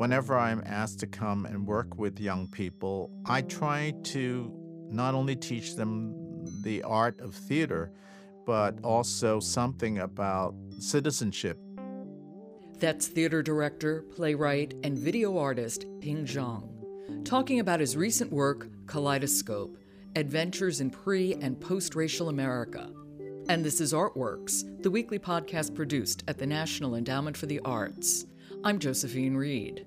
whenever I'm asked to come and work with young people, I try to not only teach them the art of theater, but also something about citizenship. That's theater director, playwright, and video artist Ping Chong, talking about his recent work, Collidescope Adventures in Pre and Post Racial America. And this is Artworks, the weekly podcast produced at the National Endowment for the Arts. I'm Josephine Reed.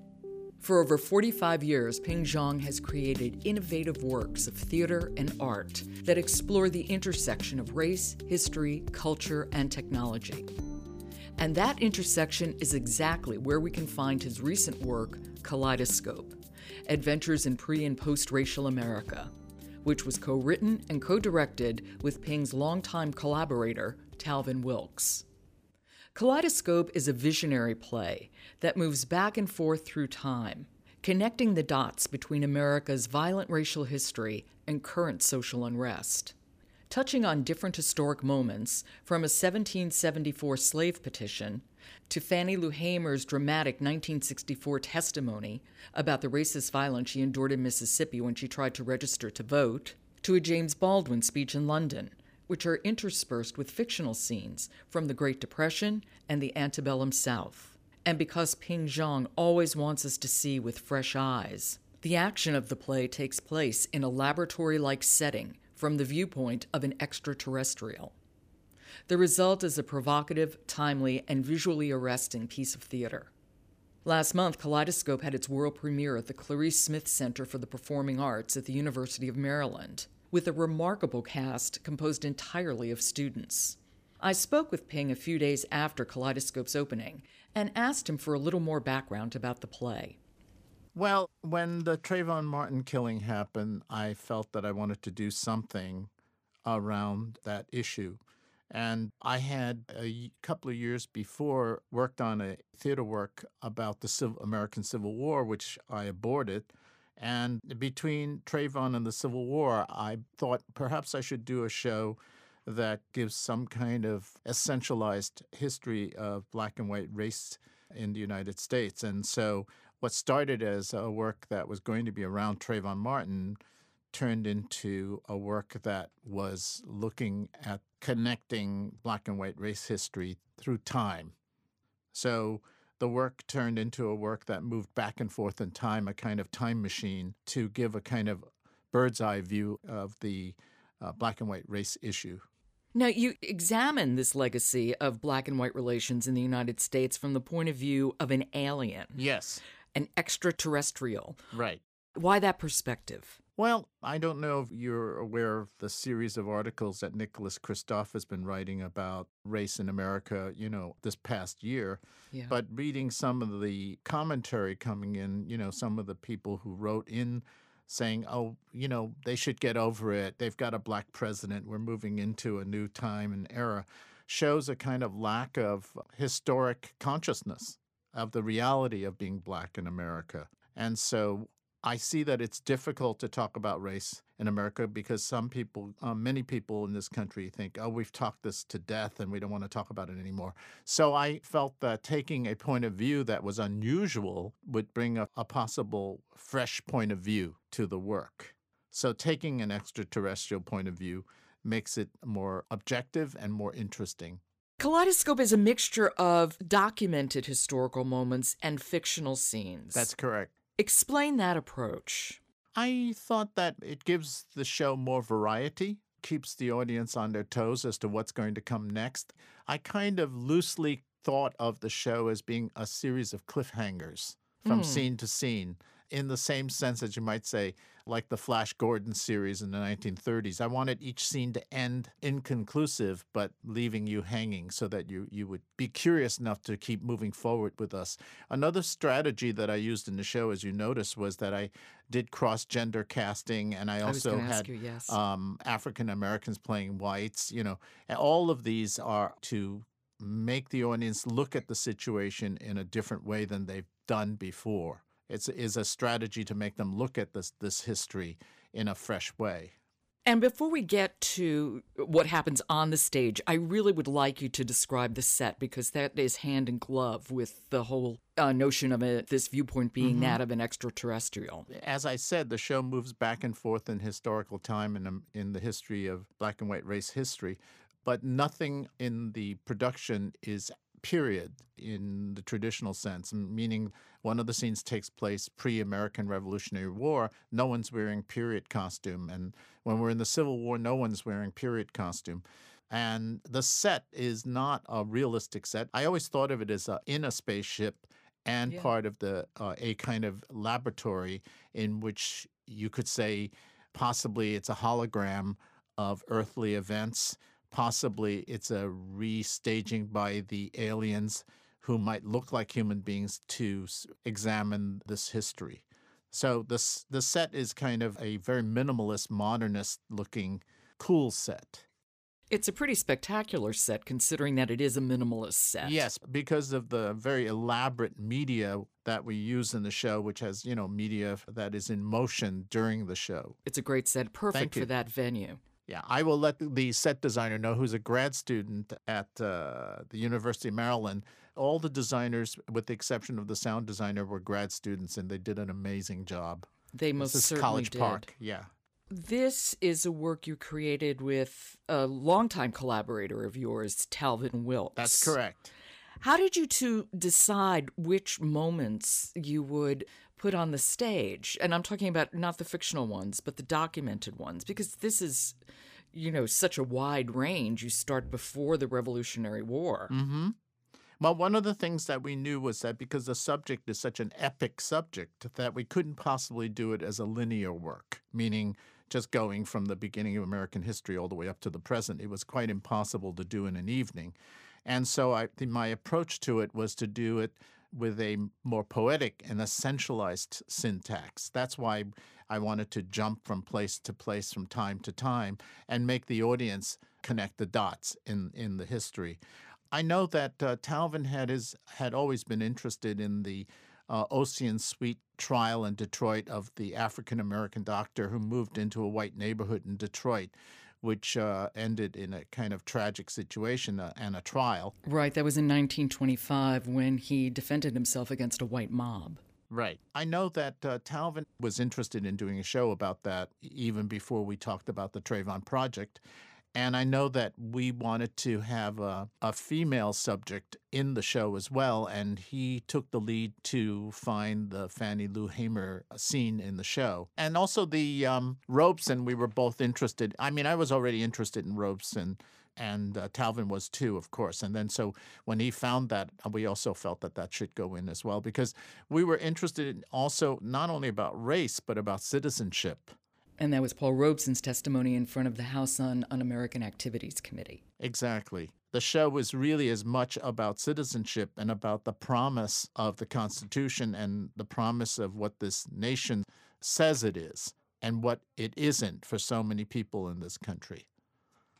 For over 45 years, Ping Chong has created innovative works of theater and art that explore the intersection of race, history, culture, and technology. And that intersection is exactly where we can find his recent work, Collidescope Adventures in Pre and Post Racial America, which was co written and co directed with Ping's longtime collaborator, Talvin Wilkes. Collidescope is a visionary play that moves back and forth through time, connecting the dots between America's violent racial history and current social unrest. Touching on different historic moments, from a 1774 slave petition to Fannie Lou Hamer's dramatic 1964 testimony about the racist violence she endured in Mississippi when she tried to register to vote, to a James Baldwin speech in London, which are interspersed with fictional scenes from the Great Depression and the antebellum South. And because Ping Chong always wants us to see with fresh eyes, the action of the play takes place in a laboratory like setting from the viewpoint of an extraterrestrial. The result is a provocative, timely, and visually arresting piece of theater. Last month, Collidescope had its world premiere at the Clarice Smith Center for the Performing Arts at the University of Maryland with a remarkable cast composed entirely of students. I spoke with Ping a few days after Collidescope's opening and asked him for a little more background about the play. Well, when the Trayvon Martin killing happened, I felt that I wanted to do something around that issue. And I had a couple of years before worked on a theater work about the Civil, American Civil War, which I aborted. And between Trayvon and the Civil War, I thought perhaps I should do a show that gives some kind of essentialized history of black and white race in the United States. And so what started as a work that was going to be around Trayvon Martin turned into a work that was looking at connecting black and white race history through time. So the work turned into a work that moved back and forth in time, a kind of time machine to give a kind of bird's eye view of the uh, black and white race issue. Now, you examine this legacy of black and white relations in the United States from the point of view of an alien. Yes. An extraterrestrial. Right. Why that perspective? Well, I don't know if you're aware of the series of articles that Nicholas Kristof has been writing about race in America, you know, this past year. Yeah. But reading some of the commentary coming in, you know, some of the people who wrote in saying, oh, you know, they should get over it. They've got a black president. We're moving into a new time and era, shows a kind of lack of historic consciousness of the reality of being black in America. And so I see that it's difficult to talk about race in America because some people, uh, many people in this country think, oh, we've talked this to death and we don't want to talk about it anymore. So I felt that taking a point of view that was unusual would bring a, a possible fresh point of view to the work. So taking an extraterrestrial point of view makes it more objective and more interesting. Collidescope is a mixture of documented historical moments and fictional scenes. That's correct. Explain that approach. I thought that it gives the show more variety, keeps the audience on their toes as to what's going to come next. I kind of loosely thought of the show as being a series of cliffhangers from mm. scene to scene in the same sense as you might say, like the Flash Gordon series in the 1930s. I wanted each scene to end inconclusive, but leaving you hanging so that you, you would be curious enough to keep moving forward with us. Another strategy that I used in the show, as you noticed, was that I did cross gender casting and I also I had you, yes. um, African Americans playing whites. You know, all of these are to make the audience look at the situation in a different way than they've done before. It's is a strategy to make them look at this this history in a fresh way. And before we get to what happens on the stage, I really would like you to describe the set because that is hand in glove with the whole uh, notion of it, this viewpoint being mm-hmm. that of an extraterrestrial. As I said, the show moves back and forth in historical time and in the history of black and white race history, but nothing in the production is period in the traditional sense, meaning one of the scenes takes place pre American Revolutionary War. No one's wearing period costume. And when we're in the Civil War, no one's wearing period costume. And the set is not a realistic set. I always thought of it as a, in a spaceship and yeah. part of the uh, a kind of laboratory in which you could say possibly it's a hologram of earthly events possibly it's a restaging by the aliens who might look like human beings to examine this history. So this the set is kind of a very minimalist, modernist looking, cool set. It's a pretty spectacular set considering that it is a minimalist set. Yes, because of the very elaborate media that we use in the show, which has, you know, media that is in motion during the show. It's a great set, perfect for that venue. Yeah, I will let the set designer know who's a grad student at uh, the University of Maryland. All the designers, with the exception of the sound designer, were grad students, and they did an amazing job. They most this certainly College did. Park. Yeah. This is a work you created with a longtime collaborator of yours, Talvin Wilkes. That's correct. How did you two decide which moments you would put on the stage? And I'm talking about not the fictional ones, but the documented ones, because this is, you know, such a wide range. You start before the Revolutionary War. Mm-hmm. Well, one of the things that we knew was that because the subject is such an epic subject, that we couldn't possibly do it as a linear work, meaning just going from the beginning of American history all the way up to the present. It was quite impossible to do in an evening. And so I, my approach to it was to do it with a more poetic and essentialized syntax. That's why I wanted to jump from place to place from time to time and make the audience connect the dots in, in the history. I know that uh, Talvin had his, had always been interested in the uh, Ossian Sweet trial in Detroit of the African American doctor who moved into a white neighborhood in Detroit which uh, ended in a kind of tragic situation uh, and a trial. Right, that was in 1925 when he defended himself against a white mob. Right. I know that uh, Talvin was interested in doing a show about that even before we talked about the Trayvon Project. And I know that we wanted to have a, a, female subject in the show as well. And he took the lead to find the Fannie Lou Hamer scene in the show. And also the um, And we were both interested. I mean, I was already interested in Robeson. And uh, Talvin was too, of course. And then so when he found that, we also felt that that should go in as well because we were interested in also not only about race, but about citizenship. And that was Paul Robeson's testimony in front of the House on Un American Activities Committee. Exactly. The show was really as much about citizenship and about the promise of the Constitution and the promise of what this nation says it is and what it isn't for so many people in this country.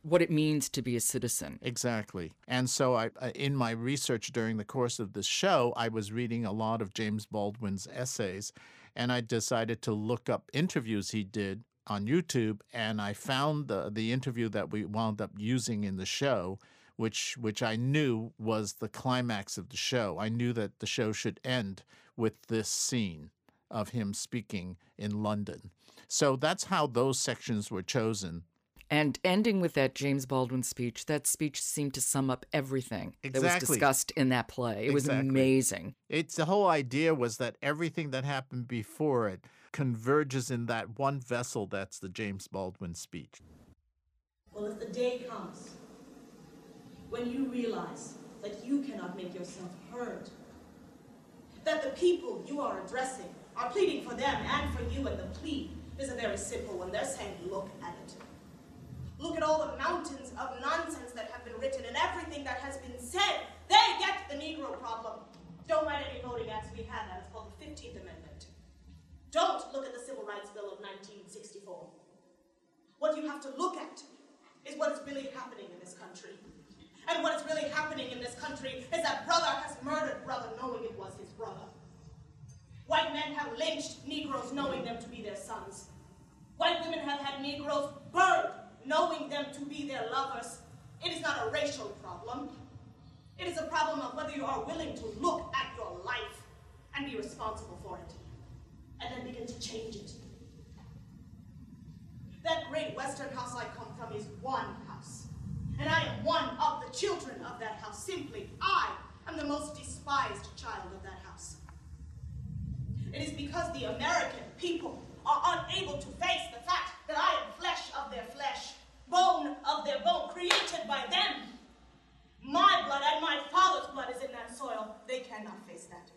What it means to be a citizen. Exactly. And so, I, in my research during the course of this show, I was reading a lot of James Baldwin's essays and I decided to look up interviews he did on YouTube, and I found the the interview that we wound up using in the show, which which I knew was the climax of the show. I knew that the show should end with this scene of him speaking in London. So that's how those sections were chosen and ending with that James Baldwin speech, that speech seemed to sum up everything exactly. that was discussed in that play. It was amazing. It's the whole idea was that everything that happened before it converges in that one vessel that's the James Baldwin speech. Well, if the day comes when you realize that you cannot make yourself heard, that the people you are addressing are pleading for them and for you, and the plea is a very simple one. They're saying, look at it. Look at all the mountains of nonsense that have been written and everything that has been said. They get the Negro problem. Don't write any voting acts. We had that. It's called the 15th Amendment. Don't look at the Civil Rights Bill of 1964. What you have to look at is what is really happening in this country. And what is really happening in this country is that brother has murdered brother knowing it was his brother. White men have lynched Negroes knowing them to be their sons. White women have had Negroes burned, knowing them to be their lovers. It is not a racial problem. It is a problem of whether you are willing to look at your life and be responsible for it, and then begin to change it. That great western house I come from is one house, and I am one of the children of that house. Simply, I am the most despised child of that house. It is because the American people are unable to face the fact that I am flesh of their flesh, bone of their bone, created by them. My blood and my father's blood is in that soil. They cannot face that.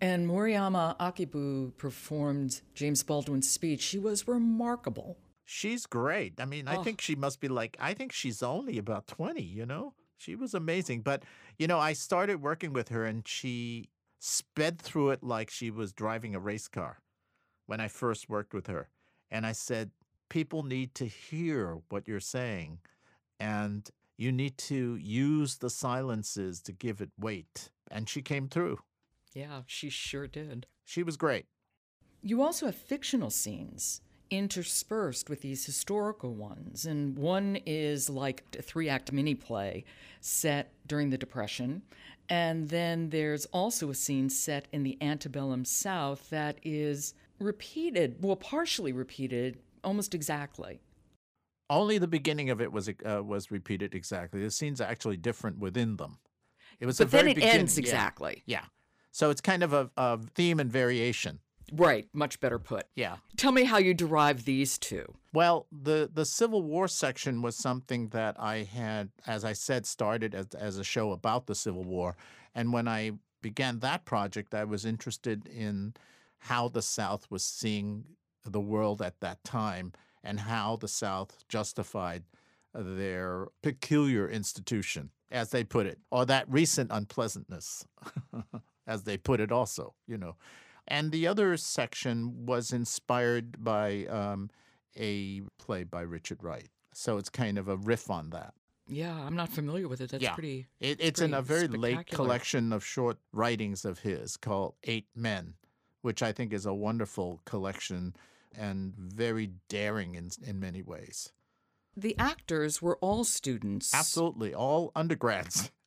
And Moriamo Akibu performed James Baldwin's speech. She was remarkable. She's great. I mean, I Oh. think she must be like, I think she's only about 20, you know? She was amazing. But, you know, I started working with her and she sped through it like she was driving a race car when I first worked with her. And I said, people need to hear what you're saying and you need to use the silences to give it weight. And she came through. Yeah, she sure did. She was great. You also have fictional scenes interspersed with these historical ones. And one is like a three act mini play set during the Depression. And then there's also a scene set in the antebellum South that is repeated, well, partially repeated, almost exactly. Only the beginning of it was uh, was repeated exactly. The scenes are actually different within them. It was But the then very it beginning, ends yeah. exactly. Yeah. So it's kind of a, a theme and variation. Right, much better put. Yeah. Tell me how you derive these two. Well, the the Civil War section was something that I had, as I said, started as as a show about the Civil War, and when I began that project, I was interested in how the South was seeing the world at that time and how the South justified their peculiar institution, as they put it, or that recent unpleasantness, as they put it also, you know. And the other section was inspired by um, a play by Richard Wright. So it's kind of a riff on that. Yeah, I'm not familiar with it. That's Yeah. pretty. It, it's in a very late collection of short writings of his called Eight Men, which I think is a wonderful collection and very daring in, in many ways. The actors were all students. Absolutely, all undergrads.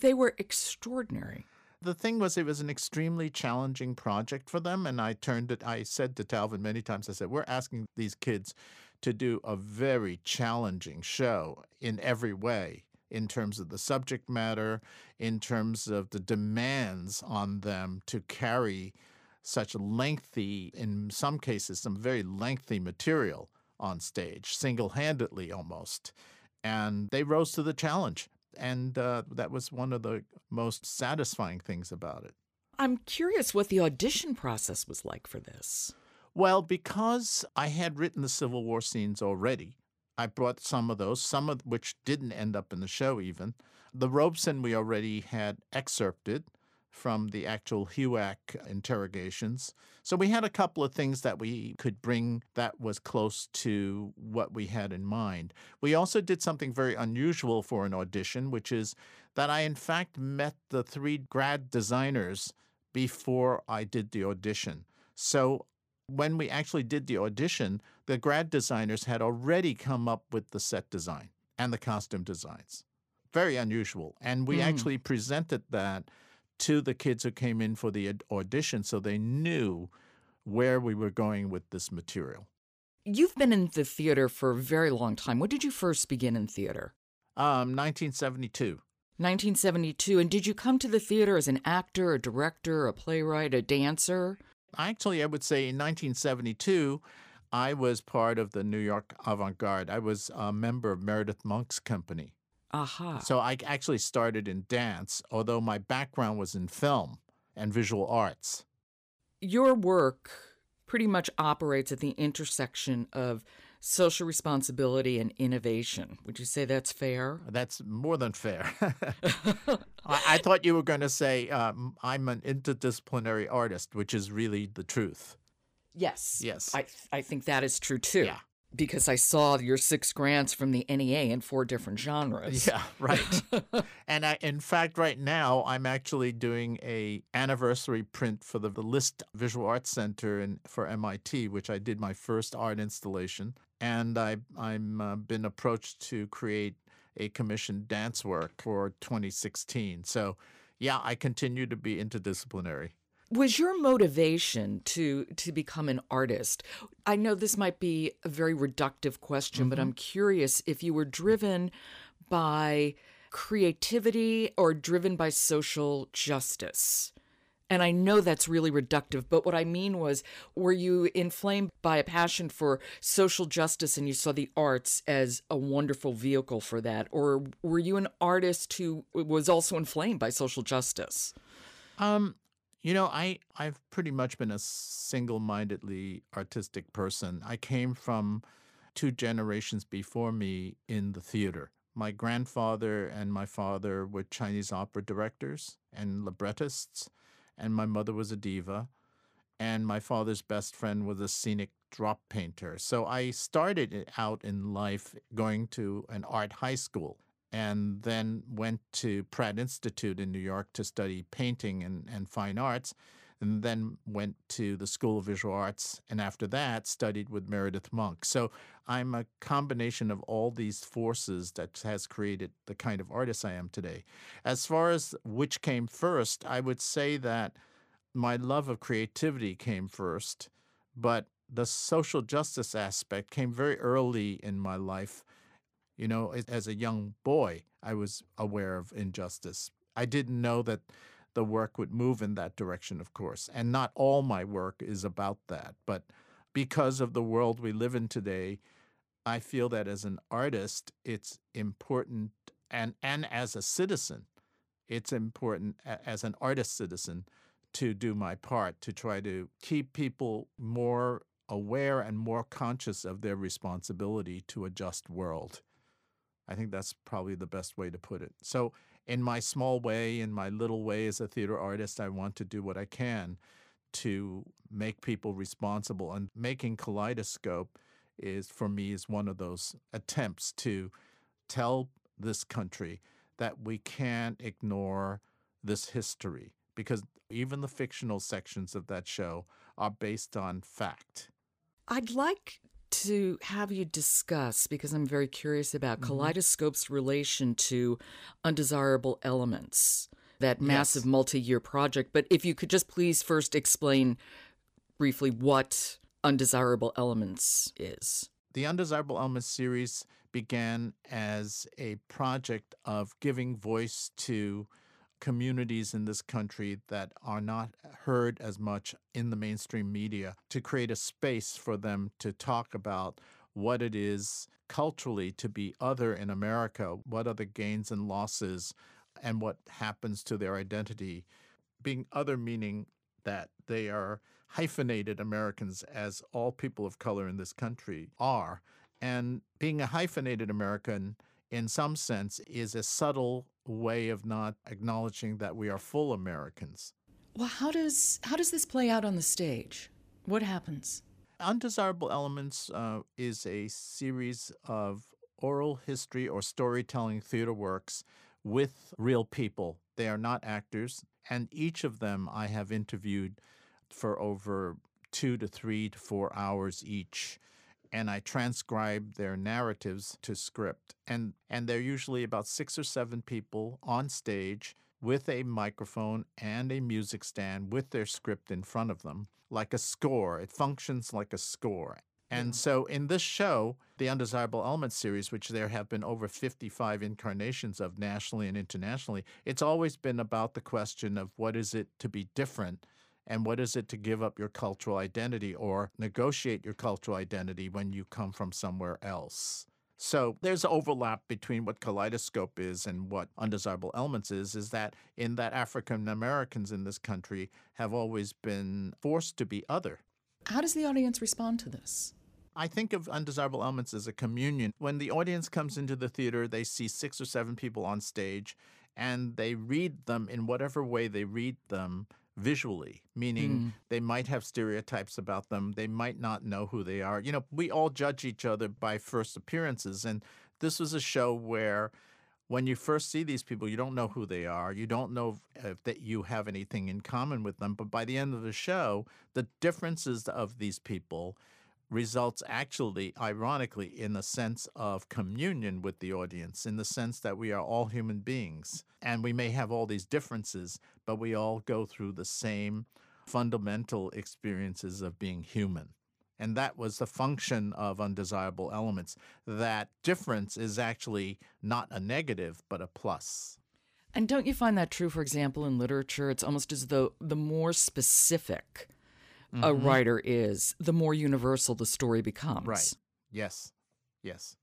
They were extraordinary. the thing was it was an extremely challenging project for them and i turned it i said to talvin many times i said we're asking these kids to do a very challenging show in every way in terms of the subject matter in terms of the demands on them to carry such lengthy in some cases some very lengthy material on stage single-handedly almost and they rose to the challenge and uh, that was one of the most satisfying things about it. I'm curious what the audition process was like for this. Well, because I had written the Civil War scenes already, I brought some of those, some of which didn't end up in the show even. The Robeson we already had excerpted from the actual HUAC interrogations. So we had a couple of things that we could bring that was close to what we had in mind. We also did something very unusual for an audition, which is that I, in fact, met the three grad designers before I did the audition. So when we actually did the audition, the grad designers had already come up with the set design and the costume designs. Very unusual. And we Mm. actually presented that to the kids who came in for the audition so they knew where we were going with this material. You've been in the theater for a very long time. When did you first begin in theater? Um, 1972. 1972. And did you come to the theater as an actor, a director, a playwright, a dancer? Actually, I would say in 1972, I was part of the New York Avant Garde. I was a member of Meredith Monk's company. Aha. So I actually started in dance, although my background was in film and visual arts. Your work pretty much operates at the intersection of social responsibility and innovation. Would you say that's fair? That's more than fair. I, I thought you were going to say um, I'm an interdisciplinary artist, which is really the truth. Yes. Yes. I, I think that is true too. Yeah. Because I saw your six grants from the NEA in four different genres. Yeah, right. and I, in fact, right now I'm actually doing a anniversary print for the, the List Visual Arts Center in, for MIT, which I did my first art installation, and I I'm uh, been approached to create a commissioned dance work for 2016. So, yeah, I continue to be interdisciplinary was your motivation to to become an artist i know this might be a very reductive question mm-hmm. but i'm curious if you were driven by creativity or driven by social justice and I know that's really reductive, but what I mean was, were you inflamed by a passion for social justice and you saw the arts as a wonderful vehicle for that? Or were you an artist who was also inflamed by social justice? Um, you know, I I've pretty much been a single-mindedly artistic person. I came from two generations before me in the theater. My grandfather and my father were Chinese opera directors and librettists, and my mother was a diva, and my father's best friend was a scenic drop painter. So I started out in life going to an art high school and then went to Pratt Institute in New York to study painting and, and fine arts, and then went to the School of Visual Arts, and after that studied with Meredith Monk. So I'm a combination of all these forces that has created the kind of artist I am today. As far as which came first, I would say that my love of creativity came first, but the social justice aspect came very early in my life you know, as a young boy, I was aware of injustice. I didn't know that the work would move in that direction, of course. And not all my work is about that. But because of the world we live in today, I feel that as an artist, it's important, and, and as a citizen, it's important as an artist citizen to do my part to try to keep people more aware and more conscious of their responsibility to a just world. I think that's probably the best way to put it. So, in my small way, in my little way as a theater artist, I want to do what I can to make people responsible. And making Collidescope is, for me, is one of those attempts to tell this country that we can't ignore this history because even the fictional sections of that show are based on fact. I'd like to have you discuss, because I'm very curious about mm-hmm. Collidescope's relation to undesirable elements, that massive yes. multi year project. But if you could just please first explain briefly what Undesirable Elements is. The Undesirable Elements series began as a project of giving voice to communities in this country that are not heard as much in the mainstream media to create a space for them to talk about what it is culturally to be other in America, what are the gains and losses, and what happens to their identity. Being other meaning that they are hyphenated Americans, as all people of color in this country are. And being a hyphenated American, in some sense, is a subtle way of not acknowledging that we are full Americans. Well, how does how does this play out on the stage? What happens? Undesirable Elements uh, is a series of oral history or storytelling theater works with real people. They are not actors, and each of them I have interviewed for over two to three to four hours each and I transcribe their narratives to script. And and they're usually about six or seven people on stage with a microphone and a music stand with their script in front of them, like a score. It functions like a score. And yeah. so in this show, the Undesirable Elements series, which there have been over 55 incarnations of nationally and internationally, it's always been about the question of what is it to be different and what is it to give up your cultural identity or negotiate your cultural identity when you come from somewhere else. So there's overlap between what Collidescope is and what undesirable elements is, is that in that African Americans in this country have always been forced to be other. How does the audience respond to this? I think of undesirable elements as a communion. When the audience comes into the theater, they see six or seven people on stage and they read them in whatever way they read them visually, meaning mm. they might have stereotypes about them. They might not know who they are. You know, we all judge each other by first appearances. And this was a show where when you first see these people, you don't know who they are. You don't know if that you have anything in common with them. But by the end of the show, the differences of these people results actually, ironically, in a sense of communion with the audience, in the sense that we are all human beings. And we may have all these differences, but we all go through the same fundamental experiences of being human. And that was the function of undesirable elements. That difference is actually not a negative, but a plus. And don't you find that true, for example, in literature? It's almost as though the more specific a mm-hmm. writer is, the more universal the story becomes. Right. Yes. Yes.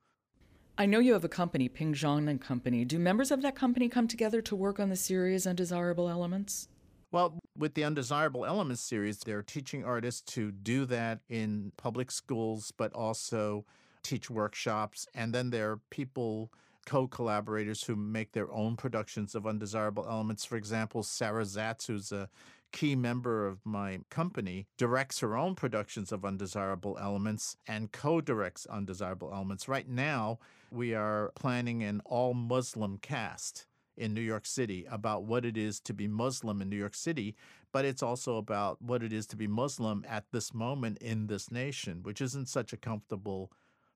I know you have a company, Ping Chong and Company. Do members of that company come together to work on the series Undesirable Elements? Well, with the Undesirable Elements series, they're teaching artists to do that in public schools, but also teach workshops. And then there are people, co collaborators, who make their own productions of Undesirable Elements. For example, Sarah Zatz, who's a key member of my company, directs her own productions of Undesirable Elements and co directs Undesirable Elements. Right now, we are planning an all Muslim cast in New York City about what it is to be Muslim in New York City, but it's also about what it is to be Muslim at this moment in this nation, which isn't such a comfortable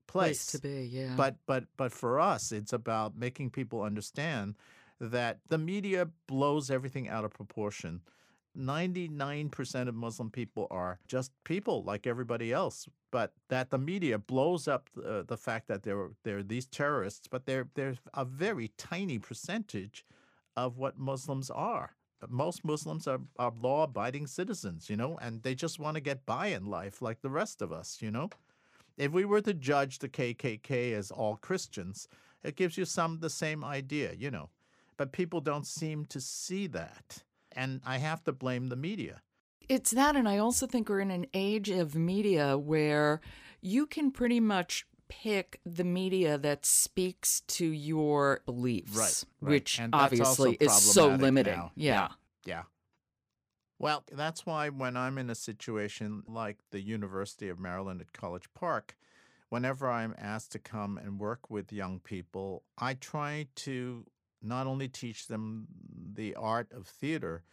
place, to be, yeah. But but but for us, it's about making people understand that the media blows everything out of proportion. 99% of Muslim people are just people like everybody else, but that the media blows up the, uh, the fact that there are these terrorists, but they're, they're a very tiny percentage of what Muslims are. Most Muslims are, are law abiding citizens, you know, and they just want to get by in life like the rest of us, you know. If we were to judge the KKK as all Christians, it gives you some the same idea, you know. But people don't seem to see that. And I have to blame the media. It's that, and I also think we're in an age of media where you can pretty much pick the media that speaks to your beliefs, Right, right. which And obviously is so limiting. now. Yeah. Yeah. Well, that's why when I'm in a situation like the University of Maryland at College Park, whenever I'm asked to come and work with young people, I try to not only teach them the art of theater,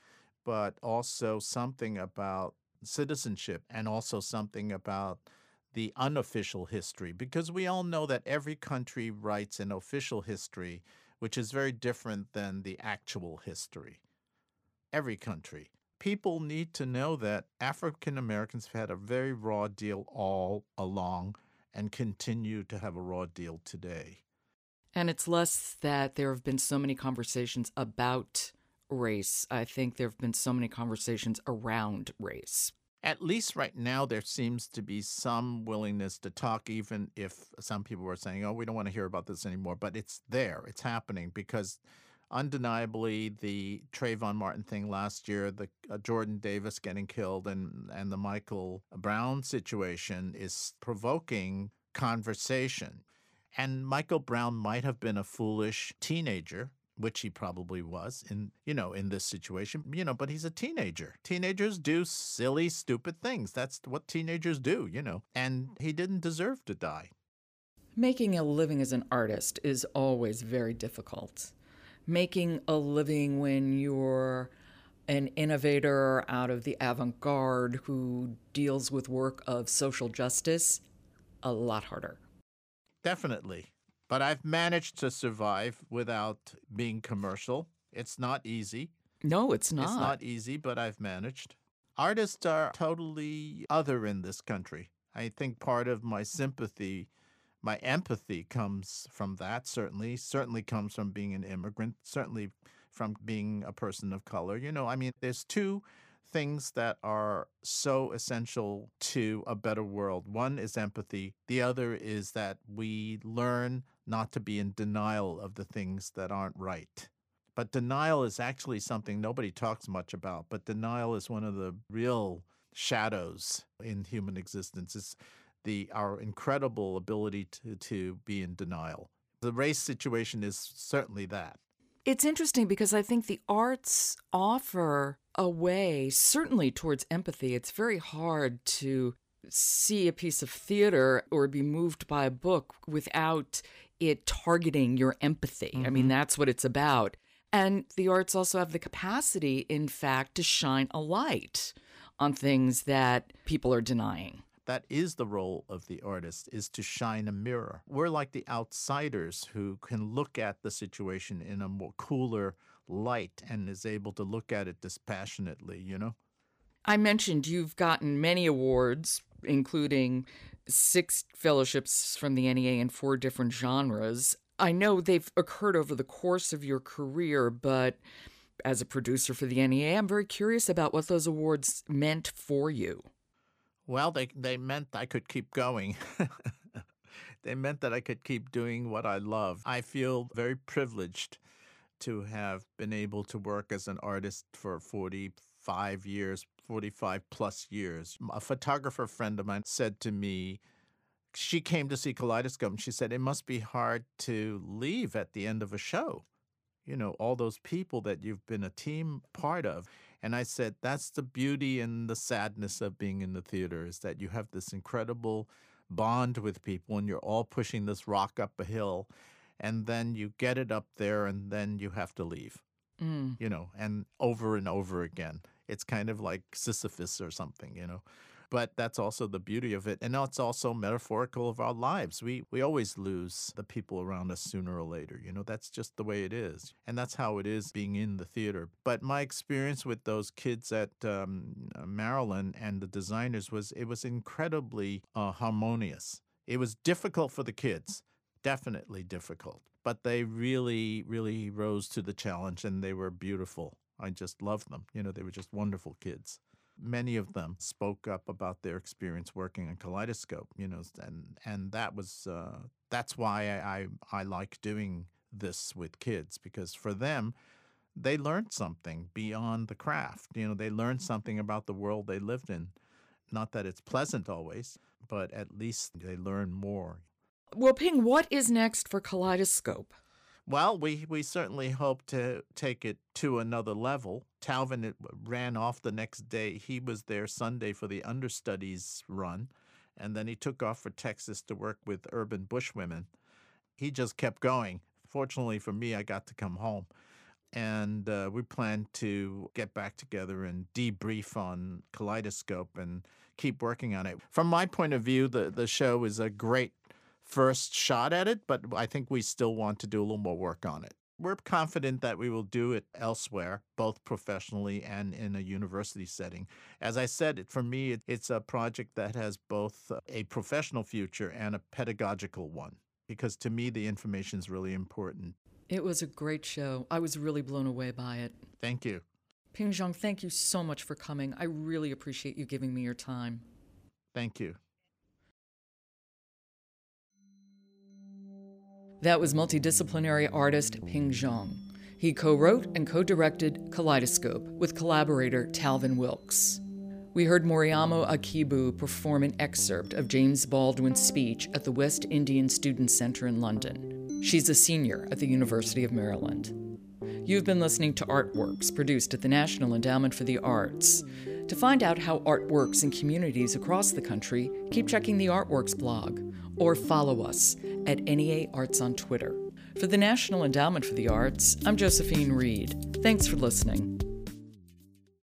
but also something about citizenship and also something about the unofficial history, because we all know that every country writes an official history, which is very different than the actual history. Every country. People need to know that African Americans have had a very raw deal all along and continue to have a raw deal today. And it's less that there have been so many conversations about race. I think there have been so many conversations around race. At least right now, there seems to be some willingness to talk, even if some people are saying, oh, we don't want to hear about this anymore. But it's there, it's happening because undeniably the Trayvon Martin thing last year, the uh, Jordan Davis getting killed, and, and the Michael Brown situation is provoking conversation. And Michael Brown might have been a foolish teenager, which he probably was in, you know, in this situation, you know, but he's a teenager. Teenagers do silly, stupid things. That's what teenagers do, you know. And he didn't deserve to die. Making a living as an artist is always very difficult. Making a living when you're an innovator out of the avant garde who deals with work of social justice, a lot harder. Definitely. But I've managed to survive without being commercial. It's not easy. No, it's not. It's not easy, but I've managed. Artists are totally other in this country. I think part of my sympathy, my empathy comes from that, certainly. Certainly comes from being an immigrant, certainly from being a person of color. You know, I mean, there's two things that are so essential to a better world. One is empathy, the other is that we learn not to be in denial of the things that aren't right. But denial is actually something nobody talks much about, but denial is one of the real shadows in human existence. It's the our incredible ability to, to be in denial. The race situation is certainly that. It's interesting because I think the arts offer a way, certainly towards empathy. It's very hard to see a piece of theater or be moved by a book without it targeting your empathy. Mm-hmm. I mean, mm-hmm. that's what it's about. And the arts also have the capacity, in fact, to shine a light on things that people are denying. That is the role of the artist is to shine a mirror. We're like the outsiders who can look at the situation in a more cooler light and is able to look at it dispassionately, you know? I mentioned you've gotten many awards, including six fellowships from the NEA in four different genres. I know they've occurred over the course of your career, but as a producer for the NEA, I'm very curious about what those awards meant for you. Well, they, they meant I could keep going. they meant that I could keep doing what I love. I feel very privileged to have been able to work as an artist for 45 years, 45 plus years. A photographer friend of mine said to me, she came to see Collidescope and she said, It must be hard to leave at the end of a show. You know, all those people that you've been a team part of. And I said, That's the beauty and the sadness of being in the theater is that you have this incredible bond with people and you're all pushing this rock up a hill. And then you get it up there and then you have to leave, mm. you know, and over and over again. It's kind of like Sisyphus or something, you know but that's also the beauty of it. And it's also metaphorical of our lives. We we always lose the people around us sooner or later. You know, that's just the way it is. And that's how it is being in the theater. But my experience with those kids at um, Maryland and the designers was it was incredibly uh, harmonious. It was difficult for the kids, definitely difficult, but they really, really rose to the challenge and they were beautiful. I just loved them. You know, they were just wonderful kids many of them spoke up about their experience working on Collidescope, you know, and and that was uh, that's why I, I I like doing this with kids because for them they learned something beyond the craft. You know, they learned something about the world they lived in. Not that it's pleasant always, but at least they learn more. Well, Ping, what is next for Collidescope? Well, we, we certainly hope to take it to another level. Talvin ran off the next day. He was there Sunday for the understudies run, and then he took off for Texas to work with Urban Bush Women. He just kept going. Fortunately for me, I got to come home. And uh, we plan to get back together and debrief on Collidescope and keep working on it. From my point of view, the, the show is a great first shot at it, but I think we still want to do a little more work on it. We're confident that we will do it elsewhere, both professionally and in a university setting. As I said, for me, it's a project that has both uh, a professional future and a pedagogical one, because to me, the information is really important. It was a great show. I was really blown away by it. Thank you. Ping Chong, thank you so much for coming. I really appreciate you giving me your time. Thank you. That was multidisciplinary artist Ping Chong. He co wrote and co directed Collidescope with collaborator Talvin Wilkes. We heard Moriamo Akibu perform an excerpt of James Baldwin's speech at the West Indian Student Center in London. She's a senior at the University of Maryland. You've been listening to Artworks, produced at the National Endowment for the Arts. To find out how art works in communities across the country, keep checking the Artworks blog or follow us at NEA Arts on Twitter. For the National Endowment for the Arts, I'm Josephine Reed. Thanks for listening.